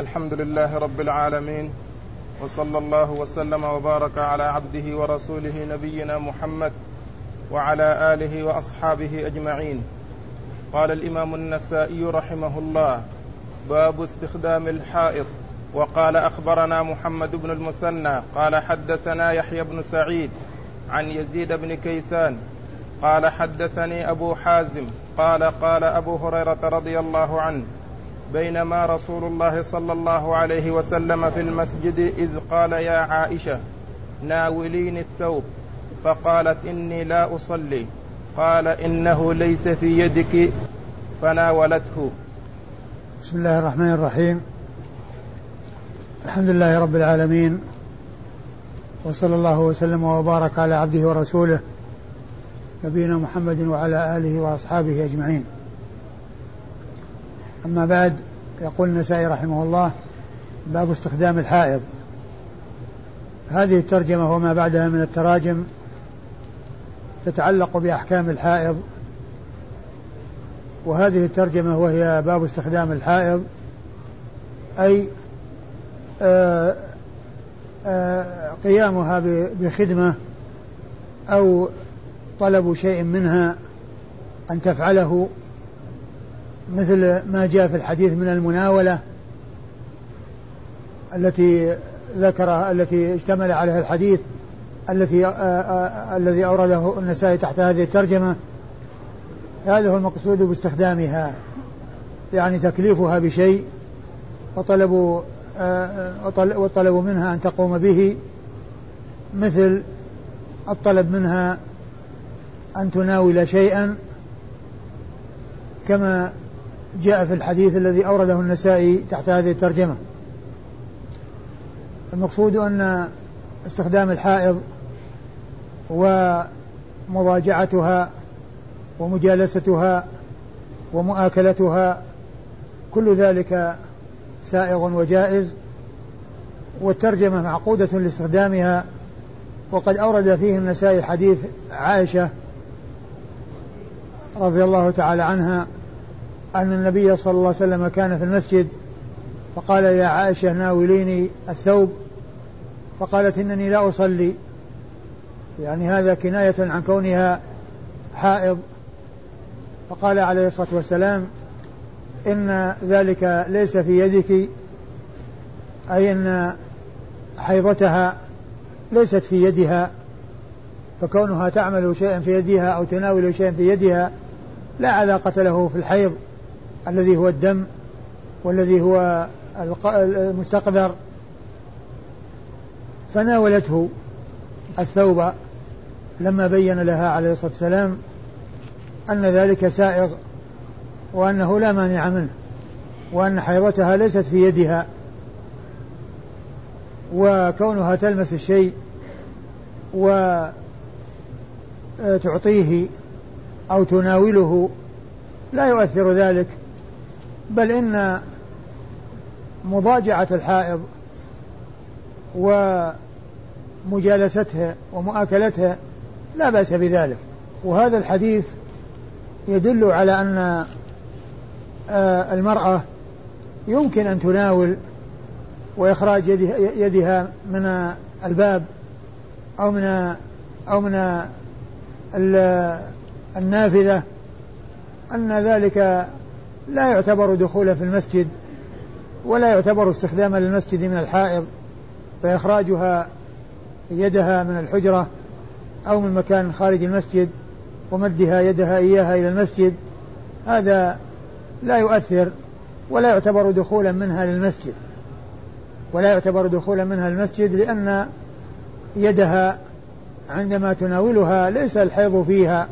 الحمد لله رب العالمين وصلى الله وسلم وبارك على عبده ورسوله نبينا محمد وعلى آله وأصحابه أجمعين. قال الإمام النسائي رحمه الله باب استخدام الحائط. وقال أخبرنا محمد بن المثنى قال حدثنا يحيى بن سعيد عن يزيد بن كيسان قال حدثني أبو حازم قال قال أبو هريرة رضي الله عنه بينما رسول الله صلى الله عليه وسلم في المسجد إذ قال يا عائشة ناوليني الثوب. فقالت إني لا أصلي. قال إنه ليس في يدك. فناولته بسم الله الرحمن الرحيم. الحمد لله رب العالمين. وصلى الله وسلم وبارك على عبده ورسوله نبينا محمد وعلى آله وأصحابه أجمعين. أما بعد يقول النسائي رحمه الله باب استخدام الحائض. هذه الترجمة وما بعدها من التراجم تتعلق بأحكام الحائض وهذه الترجمة وهي باب استخدام الحائض أي آآ آآ قيامها بخدمة أو طلب شيء منها أن تفعله مثل ما جاء في الحديث من المناولة التي ذكرها التي اشتمل عليها الحديث التي الذي أورده النسائي تحت هذه الترجمة. هذا هو المقصود باستخدامها. يعني تكليفها بشيء وطلب وطلب منها أن تقوم به مثل الطلب منها أن تناول شيئا كما جاء في الحديث الذي أورده النسائي تحت هذه الترجمة. المقصود أن استخدام الحائض ومضاجعتها ومجالستها ومؤاكلتها كل ذلك سائغ وجائز والترجمة معقودة لاستخدامها وقد أورد فيه النسائي حديث عائشة رضي الله تعالى عنها أن النبي صلى الله عليه وسلم كان في المسجد فقال يا عائشة ناوليني الثوب. فقالت إنني لا أصلي. يعني هذا كناية عن كونها حائض. فقال عليه الصلاة والسلام إن ذلك ليس في يدك أي أن حيضتها ليست في يدها. فكونها تعمل شيئا في يدها أو تناول شيئا في يدها لا علاقة له في الحيض. الذي هو الدم والذي هو المستقذر. فناولته الثوب لما بين لها عليه الصلاة والسلام أن ذلك سائغ وأنه لا مانع منه وأن حيضتها ليست في يدها وكونها تلمس الشيء وتعطيه أو تناوله لا يؤثر ذلك بل إن مضاجعة الحائض ومجالستها ومؤاكلتها لا بأس بذلك. وهذا الحديث يدل على أن آه، المرأة يمكن أن تناول وإخراج يدها من الباب أو من أو من النافذة أن ذلك لا يعتبر دخولا في المسجد ولا يعتبر استخداما للمسجد من الحائض فإخراجها يدها من الحجرة أو من مكان خارج المسجد ومدها يدها إياها إلى المسجد. هذا لا يؤثر ولا يعتبر دخولا منها للمسجد ولا يعتبر دخولا منها للمسجد لأن يدها عندما تناولها ليس الحيض فيها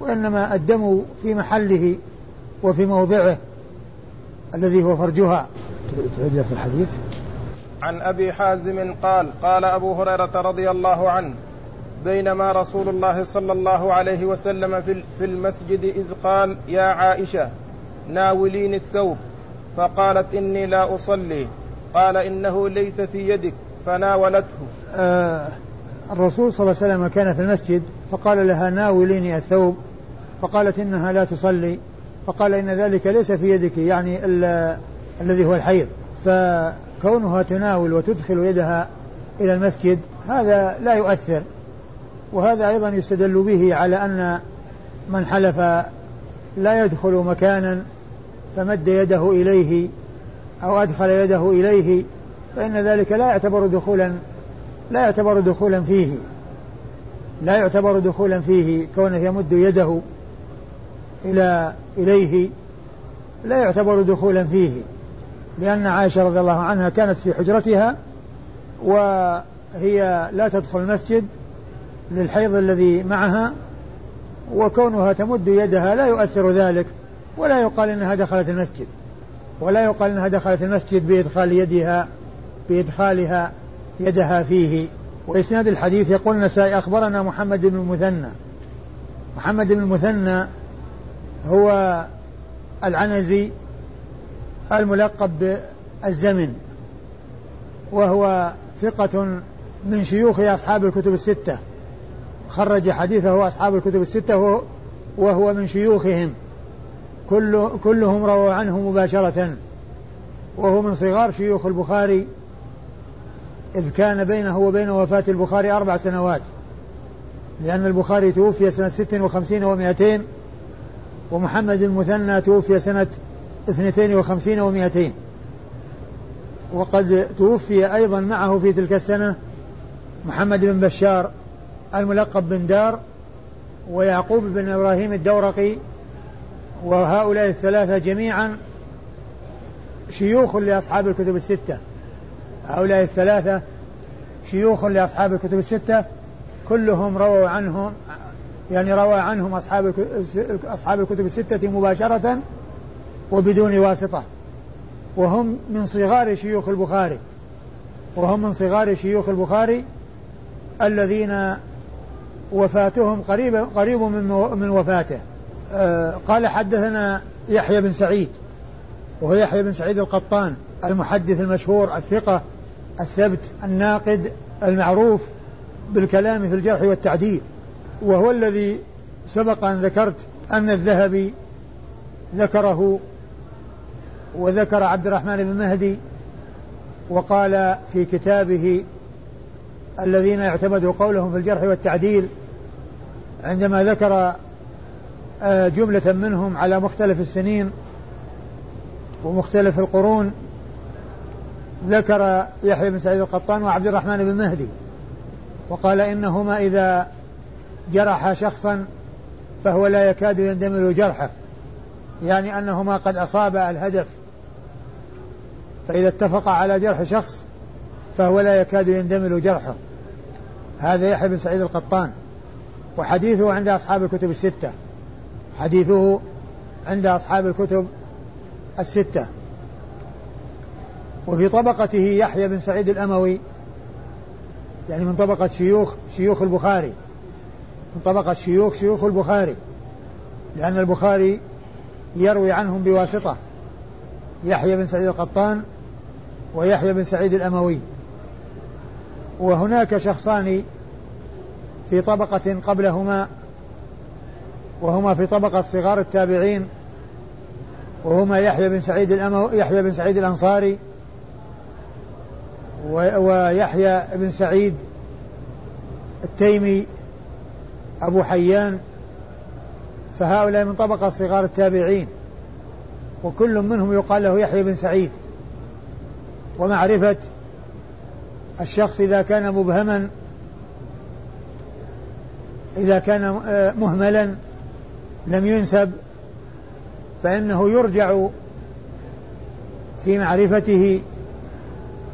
وإنما الدم في محله. وفي موضعه الذي هو فرجها. تعيد في الحديث. عن أبي حازم قال قال أبو هريرة رضي الله عنه بينما رسول الله صلى الله عليه وسلم في المسجد إذ قال يا عائشة ناوليني الثوب. فقالت إني لا أصلي. قال إنه ليس في يدك. فناولته. آه الرسول صلى الله عليه وسلم كان في المسجد فقال لها ناوليني الثوب. فقالت إنها لا تصلي. فقال إن ذلك ليس في يدك يعني الذي هو الحيض. فكونها تناول وتدخل يدها إلى المسجد هذا لا يؤثر. وهذا أيضا يستدل به على أن من حلف لا يدخل مكانا فمد يده إليه أو أدخل يده إليه فإن ذلك لا يعتبر دخولا لا يعتبر دخولا فيه. لا يعتبر دخولا فيه كونه يمد يده إلى إليه لا يعتبر دخولا فيه لأن عائشة رضي الله عنها كانت في حجرتها وهي لا تدخل المسجد للحيض الذي معها وكونها تمد يدها لا يؤثر ذلك ولا يقال إنها دخلت المسجد ولا يقال إنها دخلت المسجد بإدخال يدها بإدخالها يدها فيه. وإسناد الحديث يقول النسائي أخبرنا محمد بن المثنى محمد بن المثنى هو العنزي الملقب بالزمن وهو ثقة من شيوخ أصحاب الكتب الستة. خرج حديثه أصحاب الكتب الستة وهو من شيوخهم. كل كلهم رووا عنه مباشرة. وهو من صغار شيوخ البخاري إذ كان بينه وبين وفاة البخاري أربع سنوات. لأن البخاري توفي سنة ست وخمسين ومائتين ومحمد المثنى توفي سنة اثنتين وخمسين ومائتين وقد توفي أيضا معه في تلك السنة محمد بن بشار الملقب بن دار ويعقوب بن إبراهيم الدورقي وهؤلاء الثلاثة جميعا شيوخ لأصحاب الكتب الستة. هؤلاء الثلاثة شيوخ لأصحاب الكتب الستة كلهم رووا عنهم يعني روى عنهم أصحاب أصحاب الكتب الستة مباشرة وبدون واسطة وهم من صغار شيوخ البخاري وهم من صغار شيوخ البخاري الذين وفاتهم قريب قريب من من وفاته. آه قال حدثنا يحيى بن سعيد وهو يحيى بن سعيد القطان المحدث المشهور الثقة الثبت الناقد المعروف بالكلام في الجرح والتعديل. وهو الذي سبق أن ذكرت أن الذهبي ذكره وذكر عبد الرحمن بن مهدي وقال في كتابه الذين اعتمدوا قولهم في الجرح والتعديل عندما ذكر آه، جملة منهم على مختلف السنين ومختلف القرون ذكر يحيى بن سعيد القطان وعبد الرحمن بن مهدي وقال إنهما إذا جرح شخصا فهو لا يكاد يندمل جرحه يعني أنهما قد أصابا الهدف. فإذا اتفق على جرح شخص فهو لا يكاد يندمل جرحه. هذا يحيى بن سعيد القطان. وحديثه عند أصحاب الكتب الستة. حديثه عند أصحاب الكتب الستة. وفي طبقته يحيى بن سعيد الأموي يعني من طبقة شيوخ شيوخ البخاري. من طبقة شيوخ شيوخ البخاري لأن البخاري يروي عنهم بواسطة يحيى بن سعيد القطان ويحيى بن سعيد الأموي. وهناك شخصان في طبقة قبلهما وهما في طبقة صغار التابعين وهما يحيى بن سعيد الأمو يحيى بن سعيد الأنصاري ويحيى بن سعيد التيمي أبو حيان فهؤلاء من طبقة صغار التابعين وكل منهم يقال له يحيى بن سعيد. ومعرفة الشخص إذا كان مبهما إذا كان آه، مهملا لم ينسب فإنه يرجع في معرفته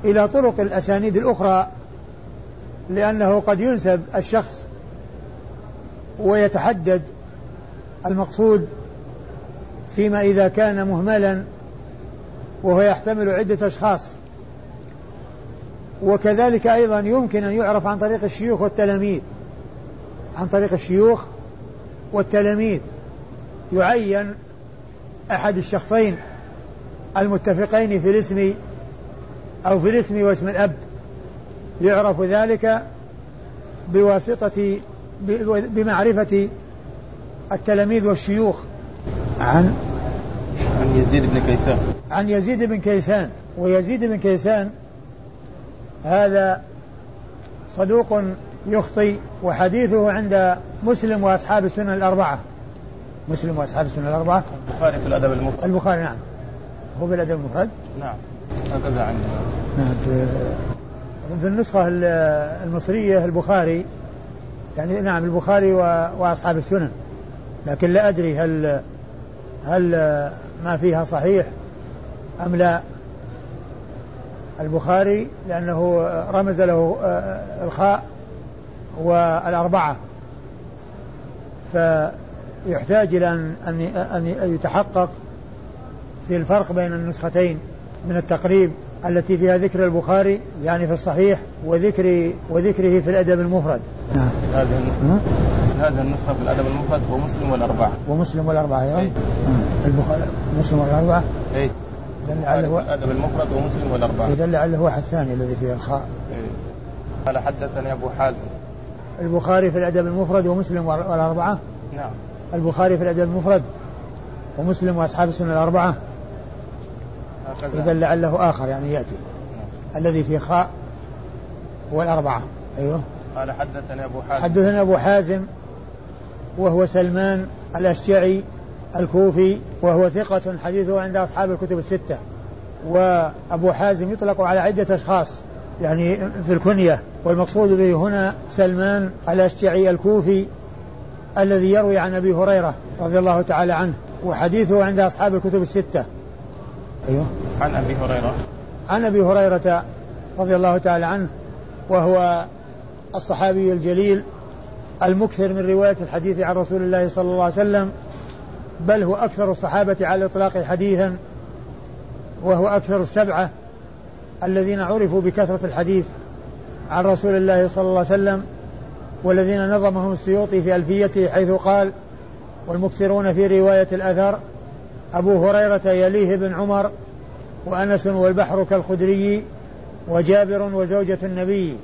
إلى طرق الأسانيد الأخرى لأنه قد ينسب الشخص ويتحدد المقصود فيما إذا كان مهملا وهو يحتمل عدة أشخاص. وكذلك أيضا يمكن أن يعرف عن طريق الشيوخ والتلاميذ. عن طريق الشيوخ والتلاميذ. يعين أحد الشخصين المتفقين في الاسم أو في الاسم واسم الأب. يعرف ذلك بواسطة بمعرفة التلاميذ والشيوخ. عن؟ عن يزيد بن كيسان. عن يزيد بن كيسان. ويزيد بن كيسان هذا صدوق يخطي وحديثه عند مسلم وأصحاب السنن الأربعة. مسلم وأصحاب السنن الأربعة. البخاري في الأدب المفرد. البخاري نعم. هو في الأدب المفرد؟ نعم. هكذا عندنا نعم في, في النسخة المصرية البخاري يعني نعم البخاري وأصحاب السنن. لكن لا أدري هل هل ما فيها صحيح أم لا. البخاري لأنه رمز له آه، الخاء والأربعة. فيحتاج إلى أن أن يتحقق في الفرق بين النسختين من التقريب التي فيها ذكر البخاري يعني في الصحيح وذكر وذكره في الأدب المفرد. نعم. هذه هذه النسخة في الأدب المفرد ومسلم والأربعة. ومسلم والأربعة أيضا إيه؟ البخاري مسلم والأربعة؟ إيه لعله الأدب المفرد ومسلم والأربعة. إذا لعله واحد ثاني الذي فيه الخاء؟ قال حدثني أبو حازم. البخاري في الأدب المفرد ومسلم والأربعة؟ نعم. البخاري في الأدب المفرد ومسلم وأصحاب السنة الأربعة؟ إذا لعله آخر يعني يأتي. نعم. الذي فيه خاء والأربعة أيوه. قال حدثني أبو حازم. حدثني أبو حازم وهو سلمان الأشجعي الكوفي وهو ثقة حديثه عند أصحاب الكتب الستة. وأبو حازم يطلق على عدة أشخاص يعني في الكنية. والمقصود به هنا سلمان الأشجعي الكوفي الذي يروي عن أبي هريرة رضي الله تعالى عنه وحديثه عند أصحاب الكتب الستة. أيوه. عن أبي هريرة. عن أبي هريرة رضي الله تعالى عنه وهو الصحابي الجليل المكثر من رواية الحديث عن رسول الله صلى الله عليه وسلم بل هو أكثر الصحابة على الإطلاق حديثا وهو أكثر السبعة الذين عرفوا بكثرة الحديث عن رسول الله صلى الله عليه وسلم والذين نظمهم السيوطي في ألفيته حيث قال والمكثرون في رواية الأثر أبو هريرة يليه بن عمر وأنس والبحر كالخدري وجابر وزوجة النبي.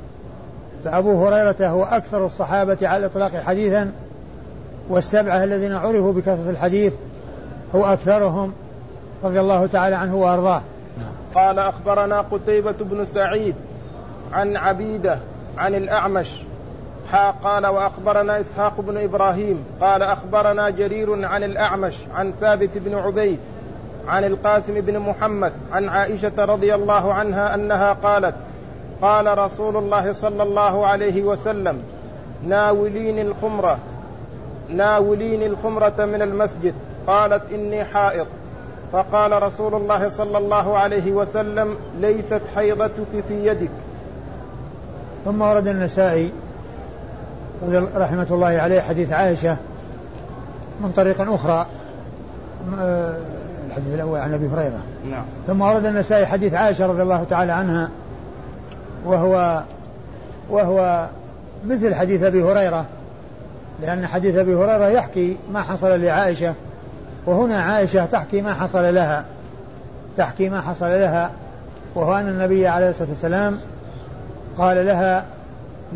فأبو هريرة هو أكثر الصحابة على الإطلاق حديثا والسبعة الذين عرفوا بكثرة الحديث هو أكثرهم رضي الله تعالى عنه وأرضاه. قال أخبرنا قتيبة بن سعيد عن عبيدة عن الأعمش. حا قال وأخبرنا إسحاق بن إبراهيم. قال أخبرنا جرير عن الأعمش عن ثابت بن عبيد عن القاسم بن محمد عن عائشة رضي الله عنها أنها قالت قال رسول الله صلى الله عليه وسلم ناوليني الخمرة ناوليني الخمرة من المسجد. قالت إني حائض فقال رسول الله صلى الله عليه وسلم ليست حيضتك في يدك. ثم ورد النسائي رحمة الله عليه حديث عائشة من طريق أخرى آه، الحديث الأول عن أبي هريرة. نعم. ثم ورد النسائي حديث عائشة رضي الله تعالى عنها وهو وهو مثل حديث أبي هريرة لأن حديث أبي هريرة يحكي ما حصل لعائشة وهنا عائشة تحكي ما حصل لها تحكي ما حصل لها وهو أن النبي عليه الصلاة والسلام قال لها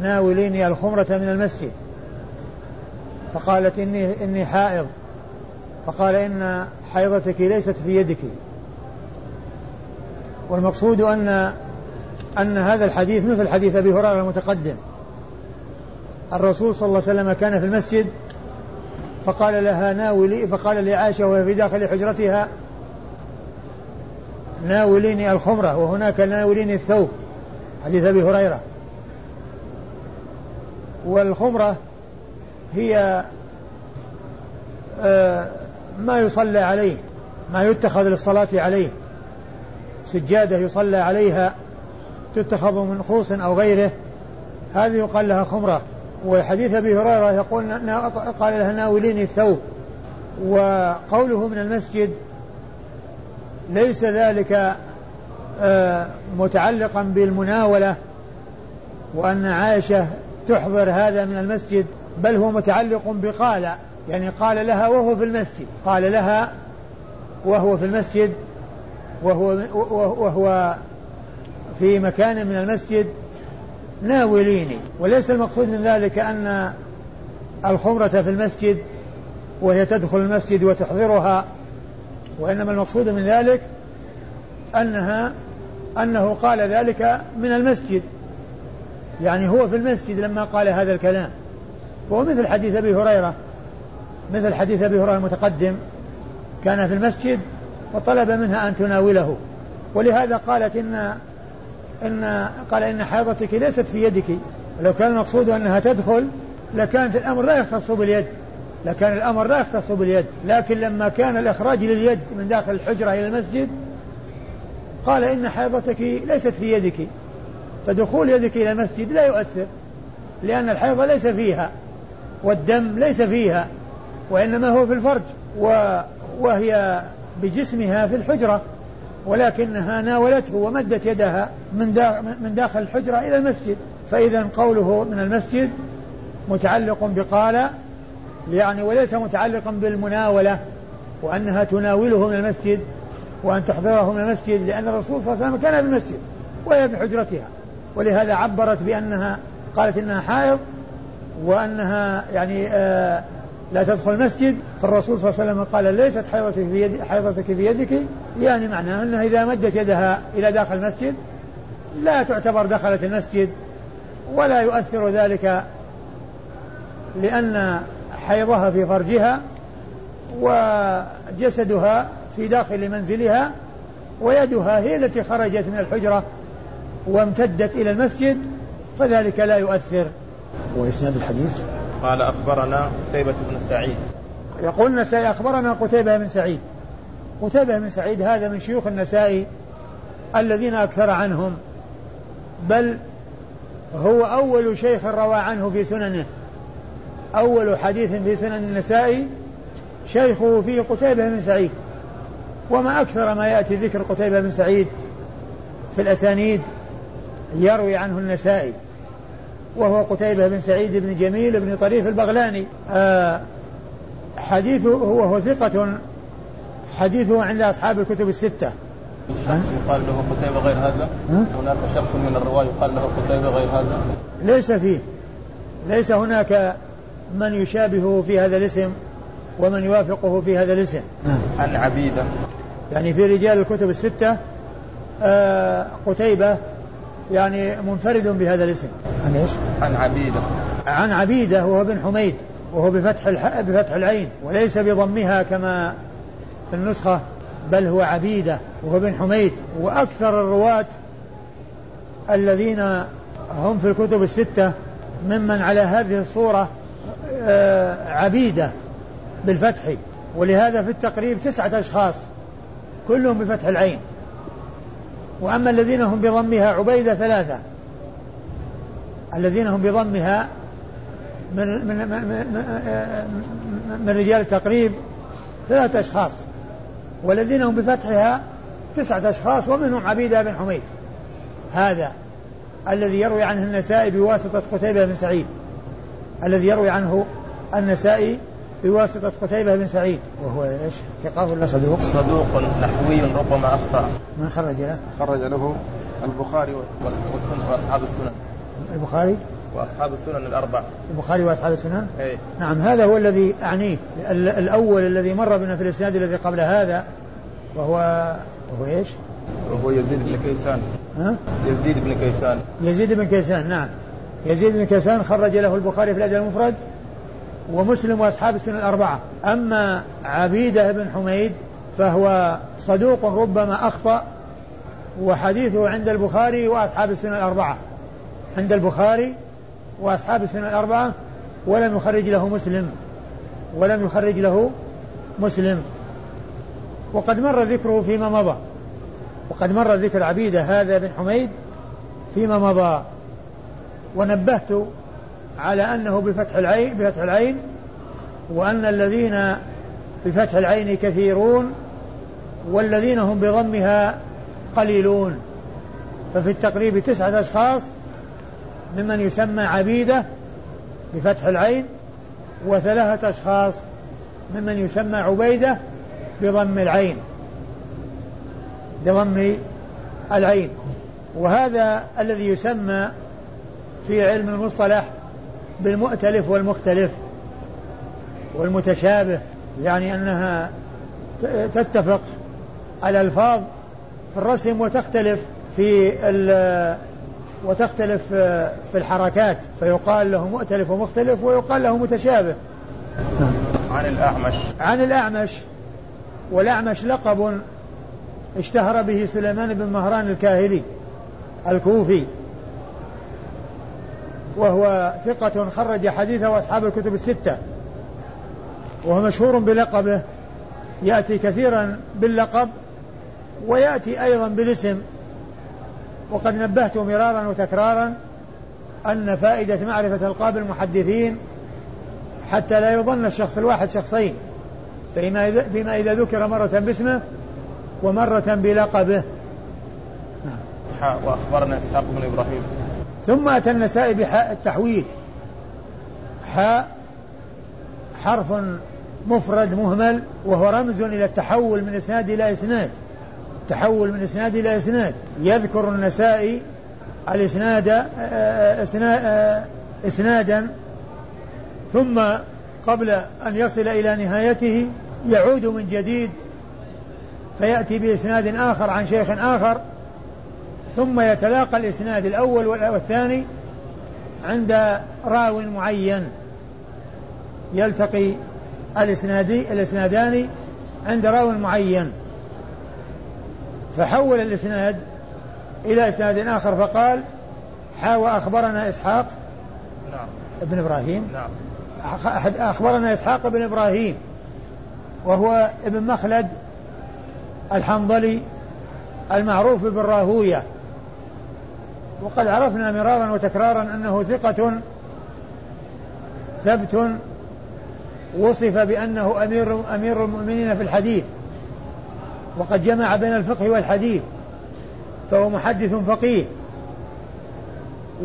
ناوليني الخمرة من المسجد. فقالت إني إني حائض. فقال إن حيضتك ليست في يدك. والمقصود أن أن هذا الحديث مثل حديث أبي هريرة المتقدم. الرسول صلى الله عليه وسلم كان في المسجد فقال لها ناولي فقال لعائشة وهي في داخل حجرتها ناوليني الخمرة وهناك ناوليني الثوب. حديث أبي هريرة. والخمرة هي آه، ما يصلى عليه ما يتخذ للصلاة عليه. سجادة يصلى عليها. تتخذ من خوص أو غيره هذه يقال لها خمرة. وحديث أبي هريرة يقول قال لها ناوليني الثوب. وقوله من المسجد ليس ذلك آه، متعلقا بالمناولة وأن عائشة تحضر هذا من المسجد بل هو متعلق بقال يعني قال لها وهو في المسجد. قال لها وهو في المسجد وهو وهو في مكان من المسجد ناوليني. وليس المقصود من ذلك أن الخمرة في المسجد وهي تدخل المسجد وتحضرها وإنما المقصود من ذلك أنها أنه قال ذلك من المسجد. يعني هو في المسجد لما قال هذا الكلام. وهو مثل حديث أبي هريرة مثل حديث أبي هريرة المتقدم. كان في المسجد وطلب منها أن تناوله. ولهذا قالت إن إن قال إن حيضتك ليست في يدك. لو كان المقصود أنها تدخل لكانت الأمر لا يختص باليد. لكان الأمر لا يختص باليد. لكن لما كان الإخراج لليد من داخل الحجرة إلى المسجد قال إن حيضتك ليست في يدك. فدخول يدك إلى المسجد لا يؤثر لأن الحيض ليس فيها والدم ليس فيها وإنما هو في الفرج وهي بجسمها في الحجرة. ولكنها ناولته ومدت يدها من من داخل الحجرة إلى المسجد. فإذا قوله من المسجد متعلق بقال يعني وليس متعلقا بالمناولة وأنها تناوله من المسجد وأن تحضره من المسجد لأن الرسول صلى الله عليه وسلم كان في المسجد وهي في حجرتها. ولهذا عبرت بأنها قالت إنها حائض وأنها يعني آه لا تدخل المسجد فالرسول صلى الله عليه وسلم قال ليست حيضتك في يد حيضتك في يدك يعني معناه أنها إذا مدت يدها إلى داخل المسجد لا تعتبر دخلت المسجد ولا يؤثر ذلك لأن حيضها في فرجها وجسدها في داخل منزلها ويدها هي التي خرجت من الحجرة وامتدت إلى المسجد فذلك لا يؤثر. وإسناد الحديث؟ قال أخبرنا قتيبة بن سعيد. يقول النسائي أخبرنا قتيبة بن سعيد. قتيبة بن سعيد هذا من شيوخ النسائي الذين أكثر عنهم بل هو أول شيخ روى عنه في سننه. أول حديث في سنن النسائي شيخه فيه قتيبة بن سعيد. وما أكثر ما يأتي ذكر قتيبة بن سعيد في الأسانيد يروي عنه النسائي. وهو قتيبة بن سعيد بن جميل بن طريف البغلاني. آه حديثه هو هو ثقة حديثه عند أصحاب الكتب الستة. شخص يقال له قتيبة غير هذا؟ هناك شخص من الرواة يقال له قتيبة غير هذا؟ ليس فيه. ليس هناك من يشابهه في هذا الاسم ومن يوافقه في هذا الاسم. عن عبيدة. يعني في رجال الكتب الستة آه قتيبة يعني منفرد بهذا الاسم. عن إيش؟ عن عبيدة. عن عبيدة وهو بن حميد وهو بفتح الح... بفتح العين وليس بضمها كما في النسخة بل هو عبيدة وهو بن حميد. وأكثر الرواة الذين هم في الكتب الستة ممن على هذه الصورة آه، عبيدة بالفتح. ولهذا في التقريب تسعة أشخاص كلهم بفتح العين. وأما الذين هم بضمها عبيدة ثلاثة. الذين هم بضمها من من من, من, رجال التقريب ثلاثة أشخاص والذين هم بفتحها تسعة أشخاص ومنهم عبيدة بن حميد. هذا الذي يروي عنه النسائي بواسطة قتيبة بن سعيد. الذي يروي عنه النسائي بواسطة قتيبة بن سعيد وهو إيش؟ ثقة ولا صدوق؟ صدوق نحوي ربما أخطأ من خرج له؟ خرج له البخاري وأصحاب السنن البخاري وأصحاب السنن الأربعة البخاري وأصحاب السنن؟ أي نعم هذا هو الذي أعنيه الأول الذي مر بنا في الإسناد الذي قبل هذا وهو وهو إيش؟ وهو يزيد بن كيسان ها؟ يزيد بن كيسان يزيد بن كيسان نعم يزيد بن كيسان خرج له البخاري في الأدب المفرد ومسلم وأصحاب السنن الأربعة. أما عبيدة بن حميد فهو صدوق ربما أخطأ وحديثه عند البخاري وأصحاب السنن الأربعة. عند البخاري وأصحاب السنن الأربعة ولم يخرج له مسلم ولم يخرج له مسلم. وقد مر ذكره فيما مضى. وقد مر ذكر عبيدة هذا بن حميد فيما مضى. ونبهت على أنه بفتح العين بفتح العين وأن الذين بفتح العين كثيرون والذين هم بضمها قليلون. ففي التقريب تسعة أشخاص ممن يسمى عبيدة بفتح العين وثلاثة أشخاص ممن يسمى عبيدة بضم العين. بضم العين. وهذا الذي يسمى في علم المصطلح بالمؤتلف والمختلف والمتشابه يعني أنها تتفق الألفاظ في الرسم وتختلف في وتختلف في الحركات فيقال له مؤتلف ومختلف ويقال له متشابه. عن الأعمش. عن الأعمش. والأعمش لقب اشتهر به سليمان بن مهران الكاهلي الكوفي. وهو ثقة خرج حديثه أصحاب الكتب الستة. وهو مشهور بلقبه. يأتي كثيرا باللقب ويأتي أيضا بالاسم. وقد نبهت مرارا وتكرارا أن فائدة معرفة ألقاب المحدثين حتى لا يظن الشخص الواحد شخصين. فيما إذا, فيما إذا ذكر مرة باسمه ومرة بلقبه. وأخبرنا إسحاق بن إبراهيم. ثم أتى النسائي بحاء التحويل. حاء حرف مفرد مهمل وهو رمز إلى التحول من إسناد إلى إسناد. تحول من إسناد إلى إسناد. يذكر النسائي الإسناد آه، آه، إسنادا. ثم قبل أن يصل إلى نهايته يعود من جديد فيأتي بإسناد آخر عن شيخ آخر. ثم يتلاقى الإسناد الأول والثاني عند راو معين. يلتقي الإسنادي الإسنادان عند راو معين. فحول الإسناد إلى إسناد آخر فقال حاوى أخبرنا إسحاق نعم. ابن إبراهيم. نعم. أخبرنا إسحاق بن إبراهيم وهو ابن مخلد الحنظلي المعروف بالراهوية. وقد عرفنا مرارا وتكرارا أنه ثقة ثبت وصف بأنه أمير أمير المؤمنين في الحديث وقد جمع بين الفقه والحديث فهو محدث فقيه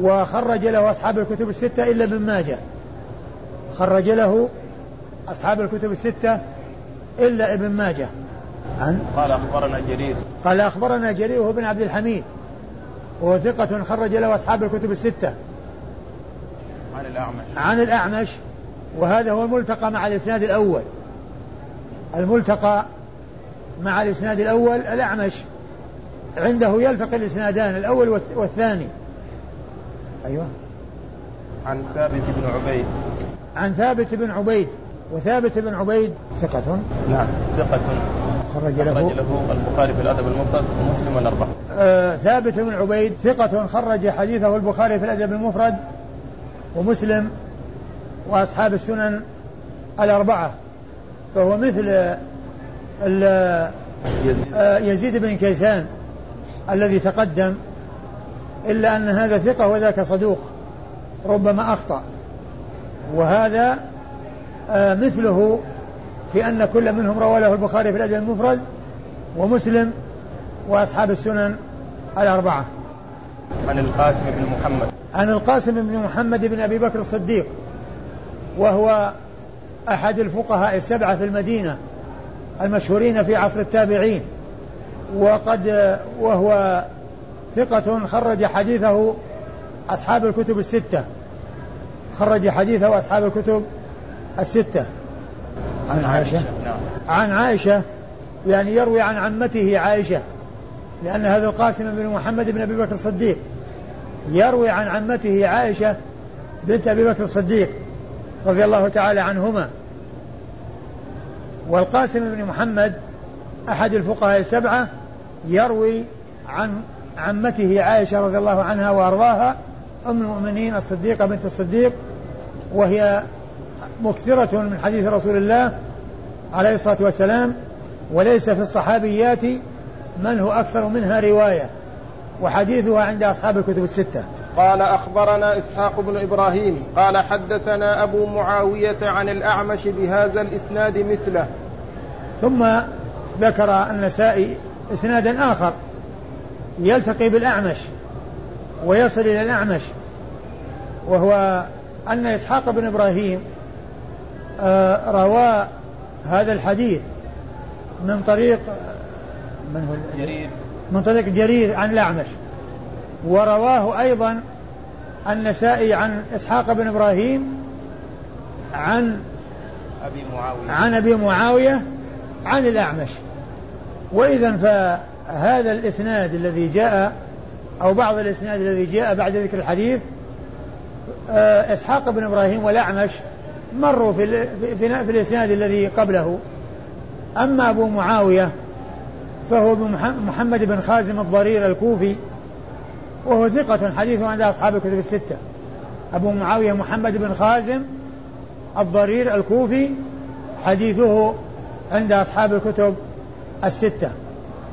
وخرج له أصحاب الكتب الستة إلا ابن ماجه. خرج له أصحاب الكتب الستة إلا ابن ماجه. عن قال أخبرنا جرير. قال أخبرنا جرير وهو بن عبد الحميد. وهو ثقة خرج له أصحاب الكتب الستة. عن الأعمش. عن الأعمش وهذا هو الملتقى مع الإسناد الأول. الملتقى مع الإسناد الأول الأعمش. عنده يلتقي الإسنادان الأول والثاني. أيوة. عن ثابت بن عبيد. عن ثابت بن عبيد وثابت بن عبيد ثقة. نعم ثقة. خرج له, خرج له البخاري في الأدب المفرد ومسلم الأربعة. آه ثابت بن عبيد ثقة خرج حديثه البخاري في الأدب المفرد ومسلم وأصحاب السنن الأربعة فهو مثل آه، يزيد بن كيسان الذي تقدم إلا أن هذا ثقة وذاك صدوق ربما أخطأ. وهذا آه، مثله في أن كل منهم روى له البخاري في الأدب المفرد ومسلم وأصحاب السنن الأربعة. عن القاسم بن محمد. عن القاسم بن محمد بن أبي بكر الصديق وهو أحد الفقهاء السبعة في المدينة المشهورين في عصر التابعين وقد وهو ثقة خرج حديثه أصحاب الكتب الستة. خرج حديثه أصحاب الكتب الستة. عن عائشة نعم. عن عائشة يعني يروي عن عمته عائشة لأن هذا القاسم بن محمد بن أبي بكر الصديق. يروي عن عمته عائشة بنت أبي بكر الصديق رضي الله تعالى عنهما. والقاسم بن محمد أحد الفقهاء السبعة يروي عن عمته عائشة رضي الله عنها وأرضاها أم المؤمنين الصديقة بنت الصديق وهي مكثرة من حديث رسول الله عليه الصلاة والسلام وليس في الصحابيات من هو أكثر منها رواية وحديثها عند أصحاب الكتب الستة. قال أخبرنا إسحاق بن إبراهيم قال حدثنا أبو معاوية عن الأعمش بهذا الإسناد مثله. ثم ذكر النسائي إسنادا آخر يلتقي بالأعمش ويصل إلى الأعمش وهو أن إسحاق بن إبراهيم روى هذا الحديث من طريق من هو؟ جرير. من طريق جرير عن الأعمش. ورواه أيضا النسائي عن إسحاق بن إبراهيم عن أبي معاوية. عن أبي معاوية عن الأعمش. وإذا فهذا الإسناد الذي جاء أو بعض الإسناد الذي جاء بعد ذكر الحديث آه، إسحاق بن إبراهيم والأعمش مروا في, في, في, في الإسناد الذي قبله. أما أبو معاوية فهو محمد بن خازم الضرير الكوفي وهو ثقة حديثه عند أصحاب الكتب الستة. أبو معاوية محمد بن خازم الضرير الكوفي حديثه عند أصحاب الكتب الستة.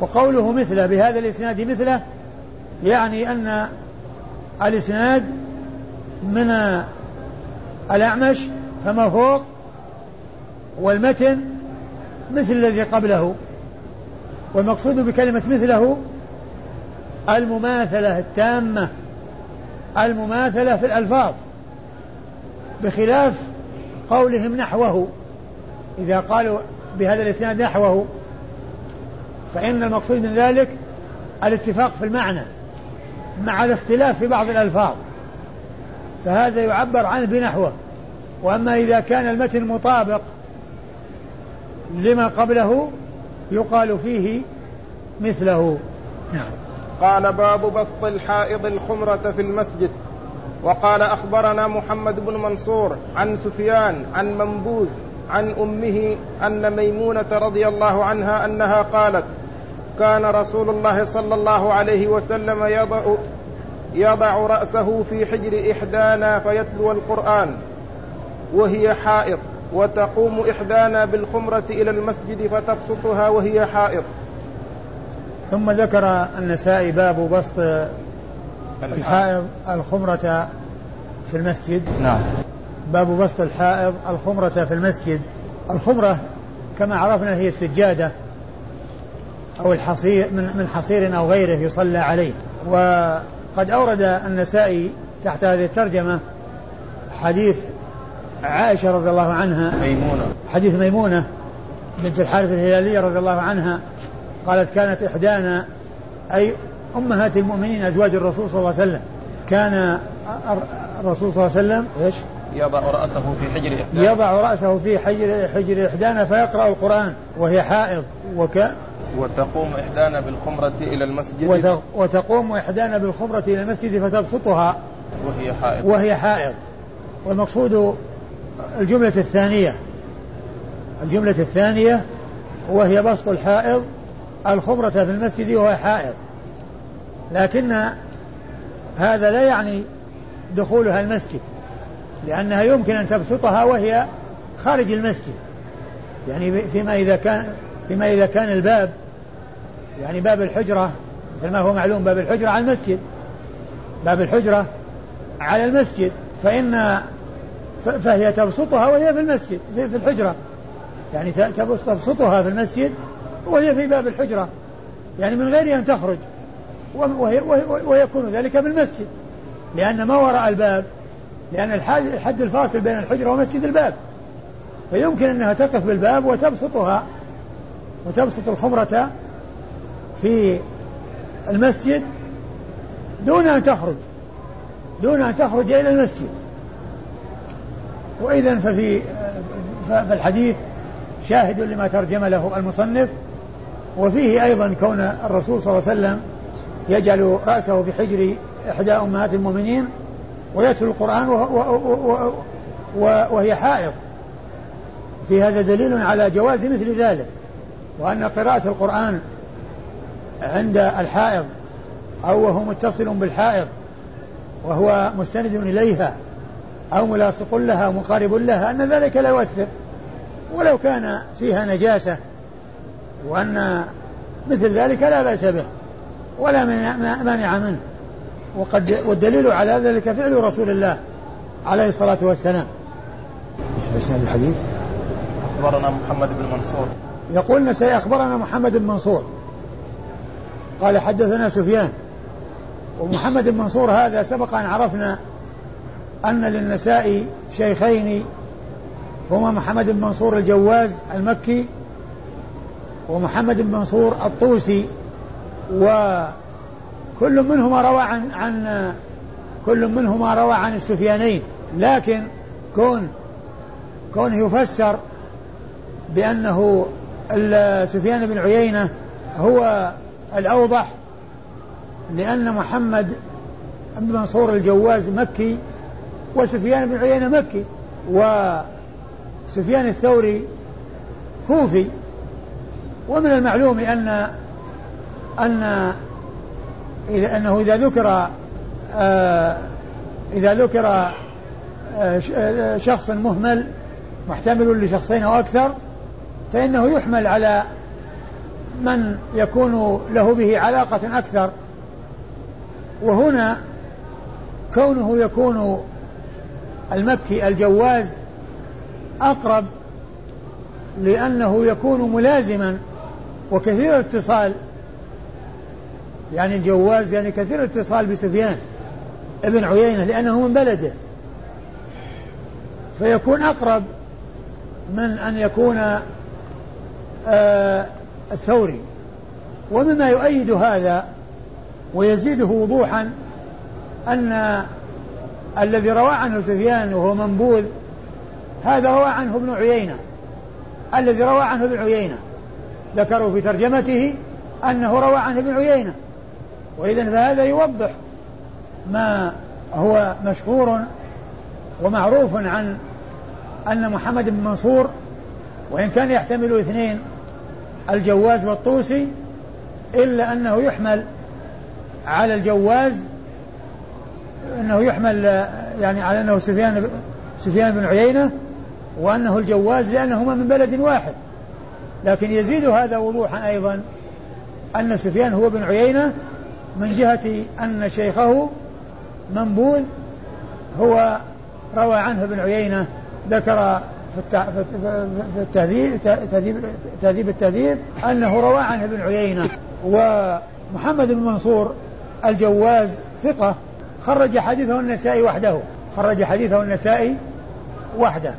وقوله مثله بهذا الإسناد مثله يعني أن الإسناد من الأعمش فما فوق والمتن مثل الذي قبله. والمقصود بكلمة مثله المماثلة التامة المماثلة في الألفاظ بخلاف قولهم نحوه. إذا قالوا بهذا الإسناد نحوه فإن المقصود من ذلك الاتفاق في المعنى مع الاختلاف في بعض الألفاظ. فهذا يعبر عنه بنحوه. وأما إذا كان المتن مطابق لما قبله يقال فيه مثله. نعم. قال باب بسط الحائض الخمرة في المسجد. وقال أخبرنا محمد بن منصور عن سفيان عن منبوذ عن أمه أن ميمونة رضي الله عنها أنها قالت كان رسول الله صلى الله عليه وسلم يضع يضع رأسه في حجر إحدانا فيتلو القرآن. وهي حائض وتقوم إحدانا بالخمرة إلى المسجد فتبسطها وهي حائض ثم ذكر النسائي باب بسط الحائض الخمرة في المسجد. نعم. باب بسط الحائض الخمرة في المسجد. الخمرة كما عرفنا هي السجادة أو الحصير من من حصير أو غيره يصلى عليه. وقد أورد النسائي تحت هذه الترجمة حديث عائشة رضي الله عنها ميمونة. حديث ميمونة بنت الحارث الهلالية رضي الله عنها قالت كانت إحدانا أي أمهات المؤمنين أزواج الرسول صلى الله عليه وسلم. كان الرسول صلى الله عليه وسلم إيش؟ يضع رأسه في حجر إحدانا. يضع رأسه في حجر حجر إحدانا فيقرأ القرآن وهي حائض. وك وتقوم إحدانا بالخمرة إلى المسجد. وتقوم إحدانا بالخمرة إلى المسجد فتبسطها. وهي حائض. وهي حائض. والمقصود الجملة الثانية الجملة الثانية وهي بسط الحائض الخمرة في المسجد وهو حائض. لكن هذا لا يعني دخولها المسجد لأنها يمكن أن تبسطها وهي خارج المسجد. يعني فيما إذا كان فيما إذا كان الباب يعني باب الحجرة مثل ما هو معلوم باب الحجرة على المسجد. باب الحجرة على المسجد فإن فهي تبسطها وهي في المسجد في, في الحجرة. يعني تبسطها في المسجد وهي في باب الحجرة. يعني من غير أن تخرج. ويكون ذلك بالمسجد. لأن ما وراء الباب لأن الحد الفاصل بين الحجرة ومسجد الباب. فيمكن أنها تقف بالباب وتبسطها وتبسط الخمرة في المسجد دون أن تخرج. دون أن تخرج إلى المسجد. وإذا ففي فالحديث شاهد لما ترجم له المصنف وفيه أيضا كون الرسول صلى الله عليه وسلم يجعل رأسه في حجر إحدى أمهات المؤمنين ويتلو القرآن وهي حائض. في هذا دليل على جواز مثل ذلك وأن قراءة القرآن عند الحائض أو وهو متصل بالحائض وهو مستند إليها أو ملاصق لها أو مقارب لها أن ذلك لا يؤثر. ولو كان فيها نجاسة وأن مثل ذلك لا بأس به ولا مانع منه. وقد والدليل على ذلك فعل رسول الله عليه الصلاة والسلام. إيش الحديث؟ أخبرنا محمد بن منصور. يقول نسائي أخبرنا محمد بن منصور. قال حدثنا سفيان. ومحمد بن منصور هذا سبق أن عرفنا أن للنسائي شيخين هما محمد بن منصور الجواز المكي ومحمد بن منصور الطوسي وكل منهما روى عن عن كل منهما روى عن السفيانين. لكن كون كونه يفسر بأنه سفيان بن عيينة هو الأوضح لأن محمد بن منصور الجواز مكي وسفيان بن عيينة مكي وسفيان الثوري كوفي. ومن المعلوم أن أن إذا أنه إذا ذكر آه إذا ذكر آه, آه، شخص مهمل محتمل لشخصين أو أكثر فإنه يحمل على من يكون له به علاقة أكثر. وهنا كونه يكون المكي الجواز أقرب لأنه يكون ملازما وكثير الاتصال يعني الجواز يعني كثير الاتصال بسفيان ابن عيينة لأنه من بلده. فيكون أقرب من أن يكون آه الثوري. ومما يؤيد هذا ويزيده وضوحا أن الذي روى عنه سفيان وهو منبوذ هذا روى عنه ابن عيينة. الذي روى عنه ابن عيينة. ذكروا في ترجمته أنه روى عنه ابن عيينة. وإذا فهذا يوضح ما هو مشهور ومعروف عن أن محمد بن منصور وإن كان يحتمل اثنين الجواز والطوسي إلا أنه يحمل على الجواز أنه يحمل يعني على أنه سفيان سفيان بن عيينة وأنه الجواز لأنهما من بلد واحد. لكن يزيد هذا وضوحا أيضا أن سفيان هو بن عيينة من جهة أن شيخه منبوذ هو روى عنه ابن عيينة ذكر في التهذيب تهذيب التهذيب أنه روى عنه ابن عيينة. ومحمد بن منصور الجواز ثقة خرج حديثه النسائي وحده. خرج حديثه النسائي وحده.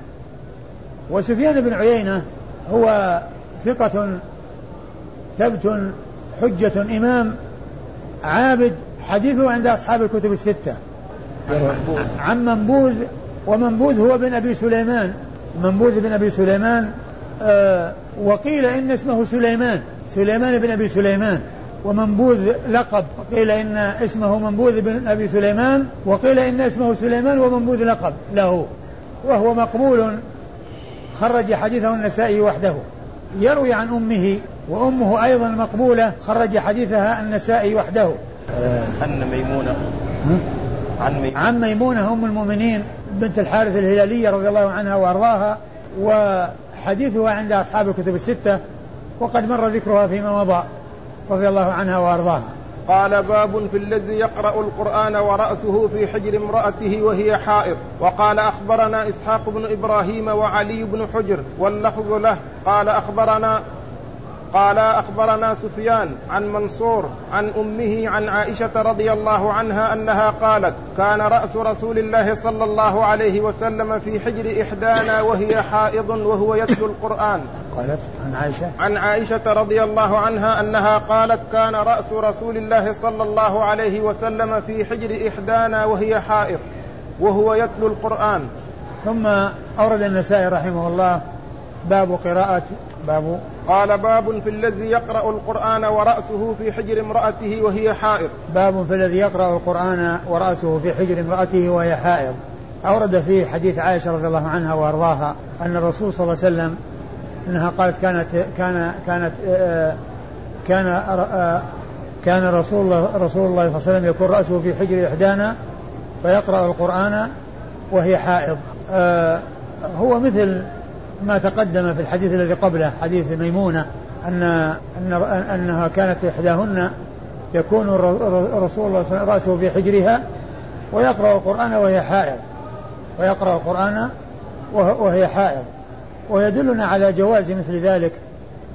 وسفيان بن عيينة هو ثقة ثبت حجة إمام عابد حديثه عند أصحاب الكتب الستة. عن منبوذ ومنبوذ هو بن أبي سليمان. منبوذ بن أبي سليمان آه وقيل إن اسمه سليمان. سليمان بن أبي سليمان. ومنبوذ لقب. قيل إن اسمه منبوذ بن أبي سليمان وقيل إن اسمه سليمان ومنبوذ لقب له. وهو مقبول خرج حديثه النسائي وحده. يروي عن أمه وأمه أيضا مقبولة خرج حديثها النسائي وحده. عن ميمونة. عن ميمونة عن ميمونة أم المؤمنين بنت الحارث الهلالية رضي الله عنها وأرضاها وحديثها عند أصحاب الكتب الستة وقد مر ذكرها فيما مضى. رضي الله عنها وأرضاها. قال باب في الذي يقرأ القرآن ورأسه في حجر امرأته وهي حائض. وقال أخبرنا إسحاق بن إبراهيم وعلي بن حجر واللفظ له. قال أخبرنا قال أخبرنا سفيان عن منصور عن أمه عن عائشة رضي الله عنها أنها قالت كان رأس رسول الله صلى الله عليه وسلم في حجر إحدانا وهي حائض وهو يتلو القرآن. قالت عن عائشة؟ عن عائشة رضي الله عنها أنها قالت كان رأس رسول الله صلى الله عليه وسلم في حجر إحدانا وهي حائض وهو يتلو القرآن. ثم أورد النسائي رحمه الله باب قراءه باب قال باب في الذي يقرأ القرآن ورأسه في حجر امرأته وهي حائض. باب في الذي يقرأ القرآن ورأسه في حجر امرأته وهي حائض. أورد فيه حديث عائشة رضي الله عنها وأرضاها أن الرسول صلى الله عليه وسلم أنها قالت كانت كان كانت آه، كان آه، كان رسول الله رسول الله صلى الله عليه وسلم يكون رأسه في حجر إحدانا فيقرأ القرآن وهي حائض. آه، هو مثل ما تقدم في الحديث الذي قبله حديث ميمونة أن أن أنها كانت إحداهن يكون رسول الله رأسه في حجرها ويقرأ القرآن وهي حائض. ويقرأ القرآن وهي حائض. ويدلنا على جواز مثل ذلك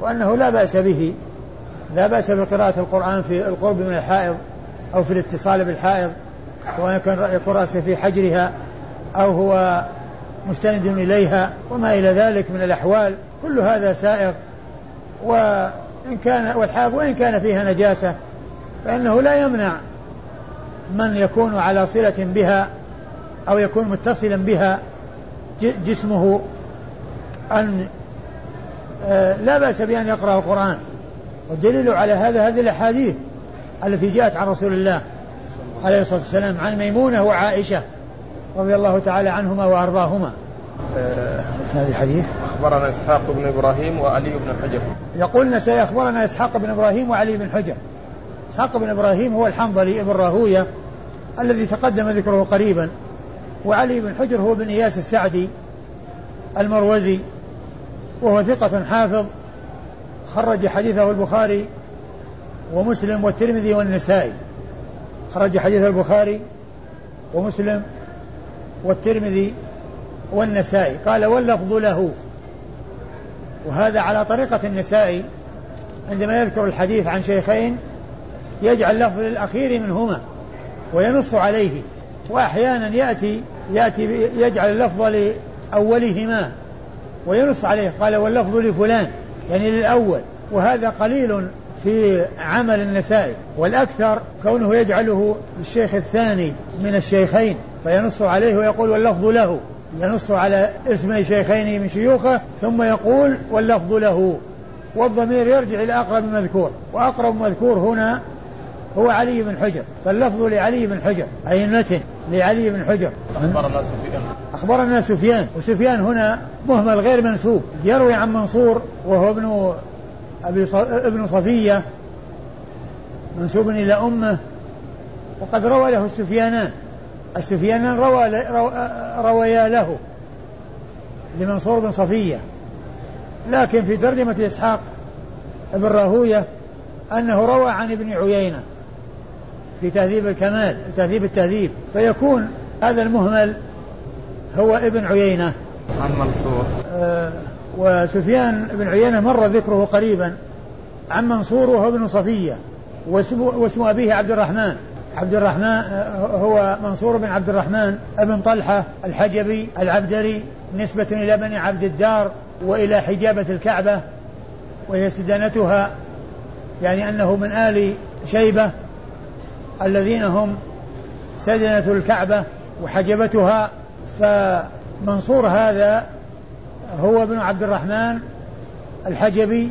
وأنه لا بأس به. لا بأس بقراءة القرآن في القرب من الحائض أو في الاتصال بالحائض سواء كان يكون رأسه في حجرها أو هو مستند إليها وما إلى ذلك من الأحوال كل هذا سائغ وإن كان والحائض وإن كان فيها نجاسة فإنه لا يمنع من يكون على صلة بها أو يكون متصلا بها جسمه أن آه، لا بأس بأن يقرأ القرآن. والدليل على هذا هذه الأحاديث التي جاءت عن رسول الله عليه الصلاة والسلام عن ميمونة وعائشة. رضي الله تعالى عنهما وأرضاهما. آه، هذا الحديث أخبرنا إسحاق بن إبراهيم وعلي بن حجر. يقول النسائي أخبرنا إسحاق بن إبراهيم وعلي بن حجر. إسحاق بن إبراهيم هو الحنظلي ابن راهوية الذي تقدم ذكره قريبا وعلي بن حجر هو بن إياس السعدي المروزي وهو ثقة حافظ خرج حديثه البخاري ومسلم والترمذي والنسائي. خرج حديث البخاري ومسلم والترمذي والنسائي. قال واللفظ له. وهذا على طريقة النسائي. عندما يذكر الحديث عن شيخين يجعل لفظ الأخير منهما وينص عليه. وأحيانا يأتي يأتي يجعل اللفظ لأولهما وينص عليه. قال واللفظ لفلان يعني للأول. وهذا قليل في عمل النسائي. والأكثر كونه يجعله الشيخ الثاني من الشيخين. فينص عليه ويقول واللفظ له. ينص على اسم شيخين من شيوخه ثم يقول واللفظ له. والضمير يرجع إلى أقرب مذكور. وأقرب مذكور هنا هو علي بن حجر. فاللفظ لعلي بن حجر أي المتن لعلي بن حجر. أخبرنا سفيان. أخبرنا سفيان. وسفيان هنا مهمل غير منسوب. يروي عن منصور وهو ابن أبي ص... ابن صفية منسوب إلى أمه. وقد روى له السفيانان. السفيانان روى رويا له لمنصور بن صفية. لكن في ترجمة إسحاق بن راهوية أنه روى عن ابن عيينة في تهذيب الكمال تهذيب التهذيب. فيكون هذا المهمل هو ابن عيينة. عن منصور. آه وسفيان بن عيينة مر ذكره قريبا عن منصور وهو ابن صفية واسم, واسم أبيه عبد الرحمن. عبد الرحمن هو منصور بن عبد الرحمن ابن طلحة الحجبي العبدري نسبة إلى بني عبد الدار وإلى حجابة الكعبة وهي سدانتها يعني أنه من آل شيبة الذين هم سدنة الكعبة وحجبتها فمنصور هذا هو ابن عبد الرحمن الحجبي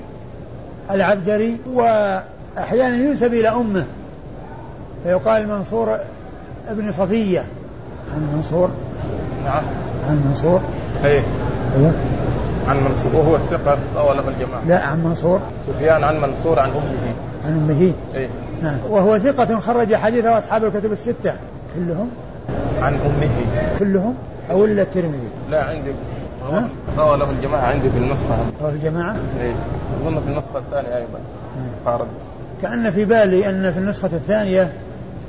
العبدري وأحيانا ينسب إلى أمه. فيقال منصور ابن صفية. عن منصور؟ نعم. عن منصور؟ إيه. أيوه عن منصور. وهو الثقة روى له الجماعة. لا عن منصور. سفيان عن منصور عن أمه. عن أمه. إيه. نعم. وهو ثقة خرج حديثه أصحاب الكتب الستة. كلهم؟ عن أمه. كلهم؟ أو إلا الترمذي؟ لا عندي؟ روى له الجماعة عندي في النسخة أو الجماعة؟ إيه. أظن في النسخة الثانية أيضا. نعم. قارب كأن في بالي أن في النسخة الثانية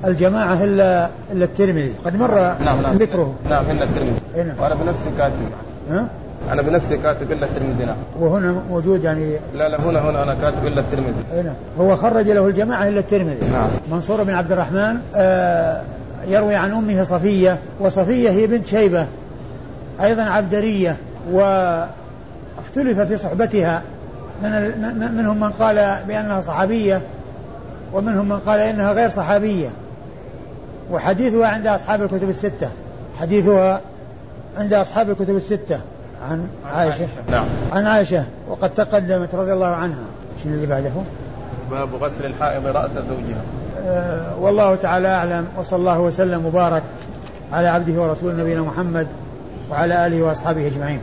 الجماعة إلا إلا الترمذي. قد مر نعم نعم. ذكره. نعم إلا الترمذي. إيه نعم. وأنا بنفسي كاتب ها؟ أنا بنفسي كاتب إلا الترمذي نعم. وهنا موجود يعني لا لا هنا هنا أنا كاتب إلا الترمذي. أي نعم. هو خرج له الجماعة إلا الترمذي. نعم. منصور بن عبد الرحمن آه يروي عن أمه صفية وصفية هي بنت شيبة أيضا عبدرية واختلف في صحبتها. من- منهم من قال بأنها صحابية ومنهم من قال إنها غير صحابية. وحديثها عند أصحاب الكتب الستة. حديثها عند أصحاب الكتب الستة. عن عائشة. نعم. عن عائشة. وقد تقدمت رضي الله عنها. شنو اللي بعده باب غسل الحائض رأس زوجها. آه والله تعالى أعلم. وصلى الله وسلم وبارك على عبده ورسوله نبينا محمد وعلى آله وأصحابه أجمعين.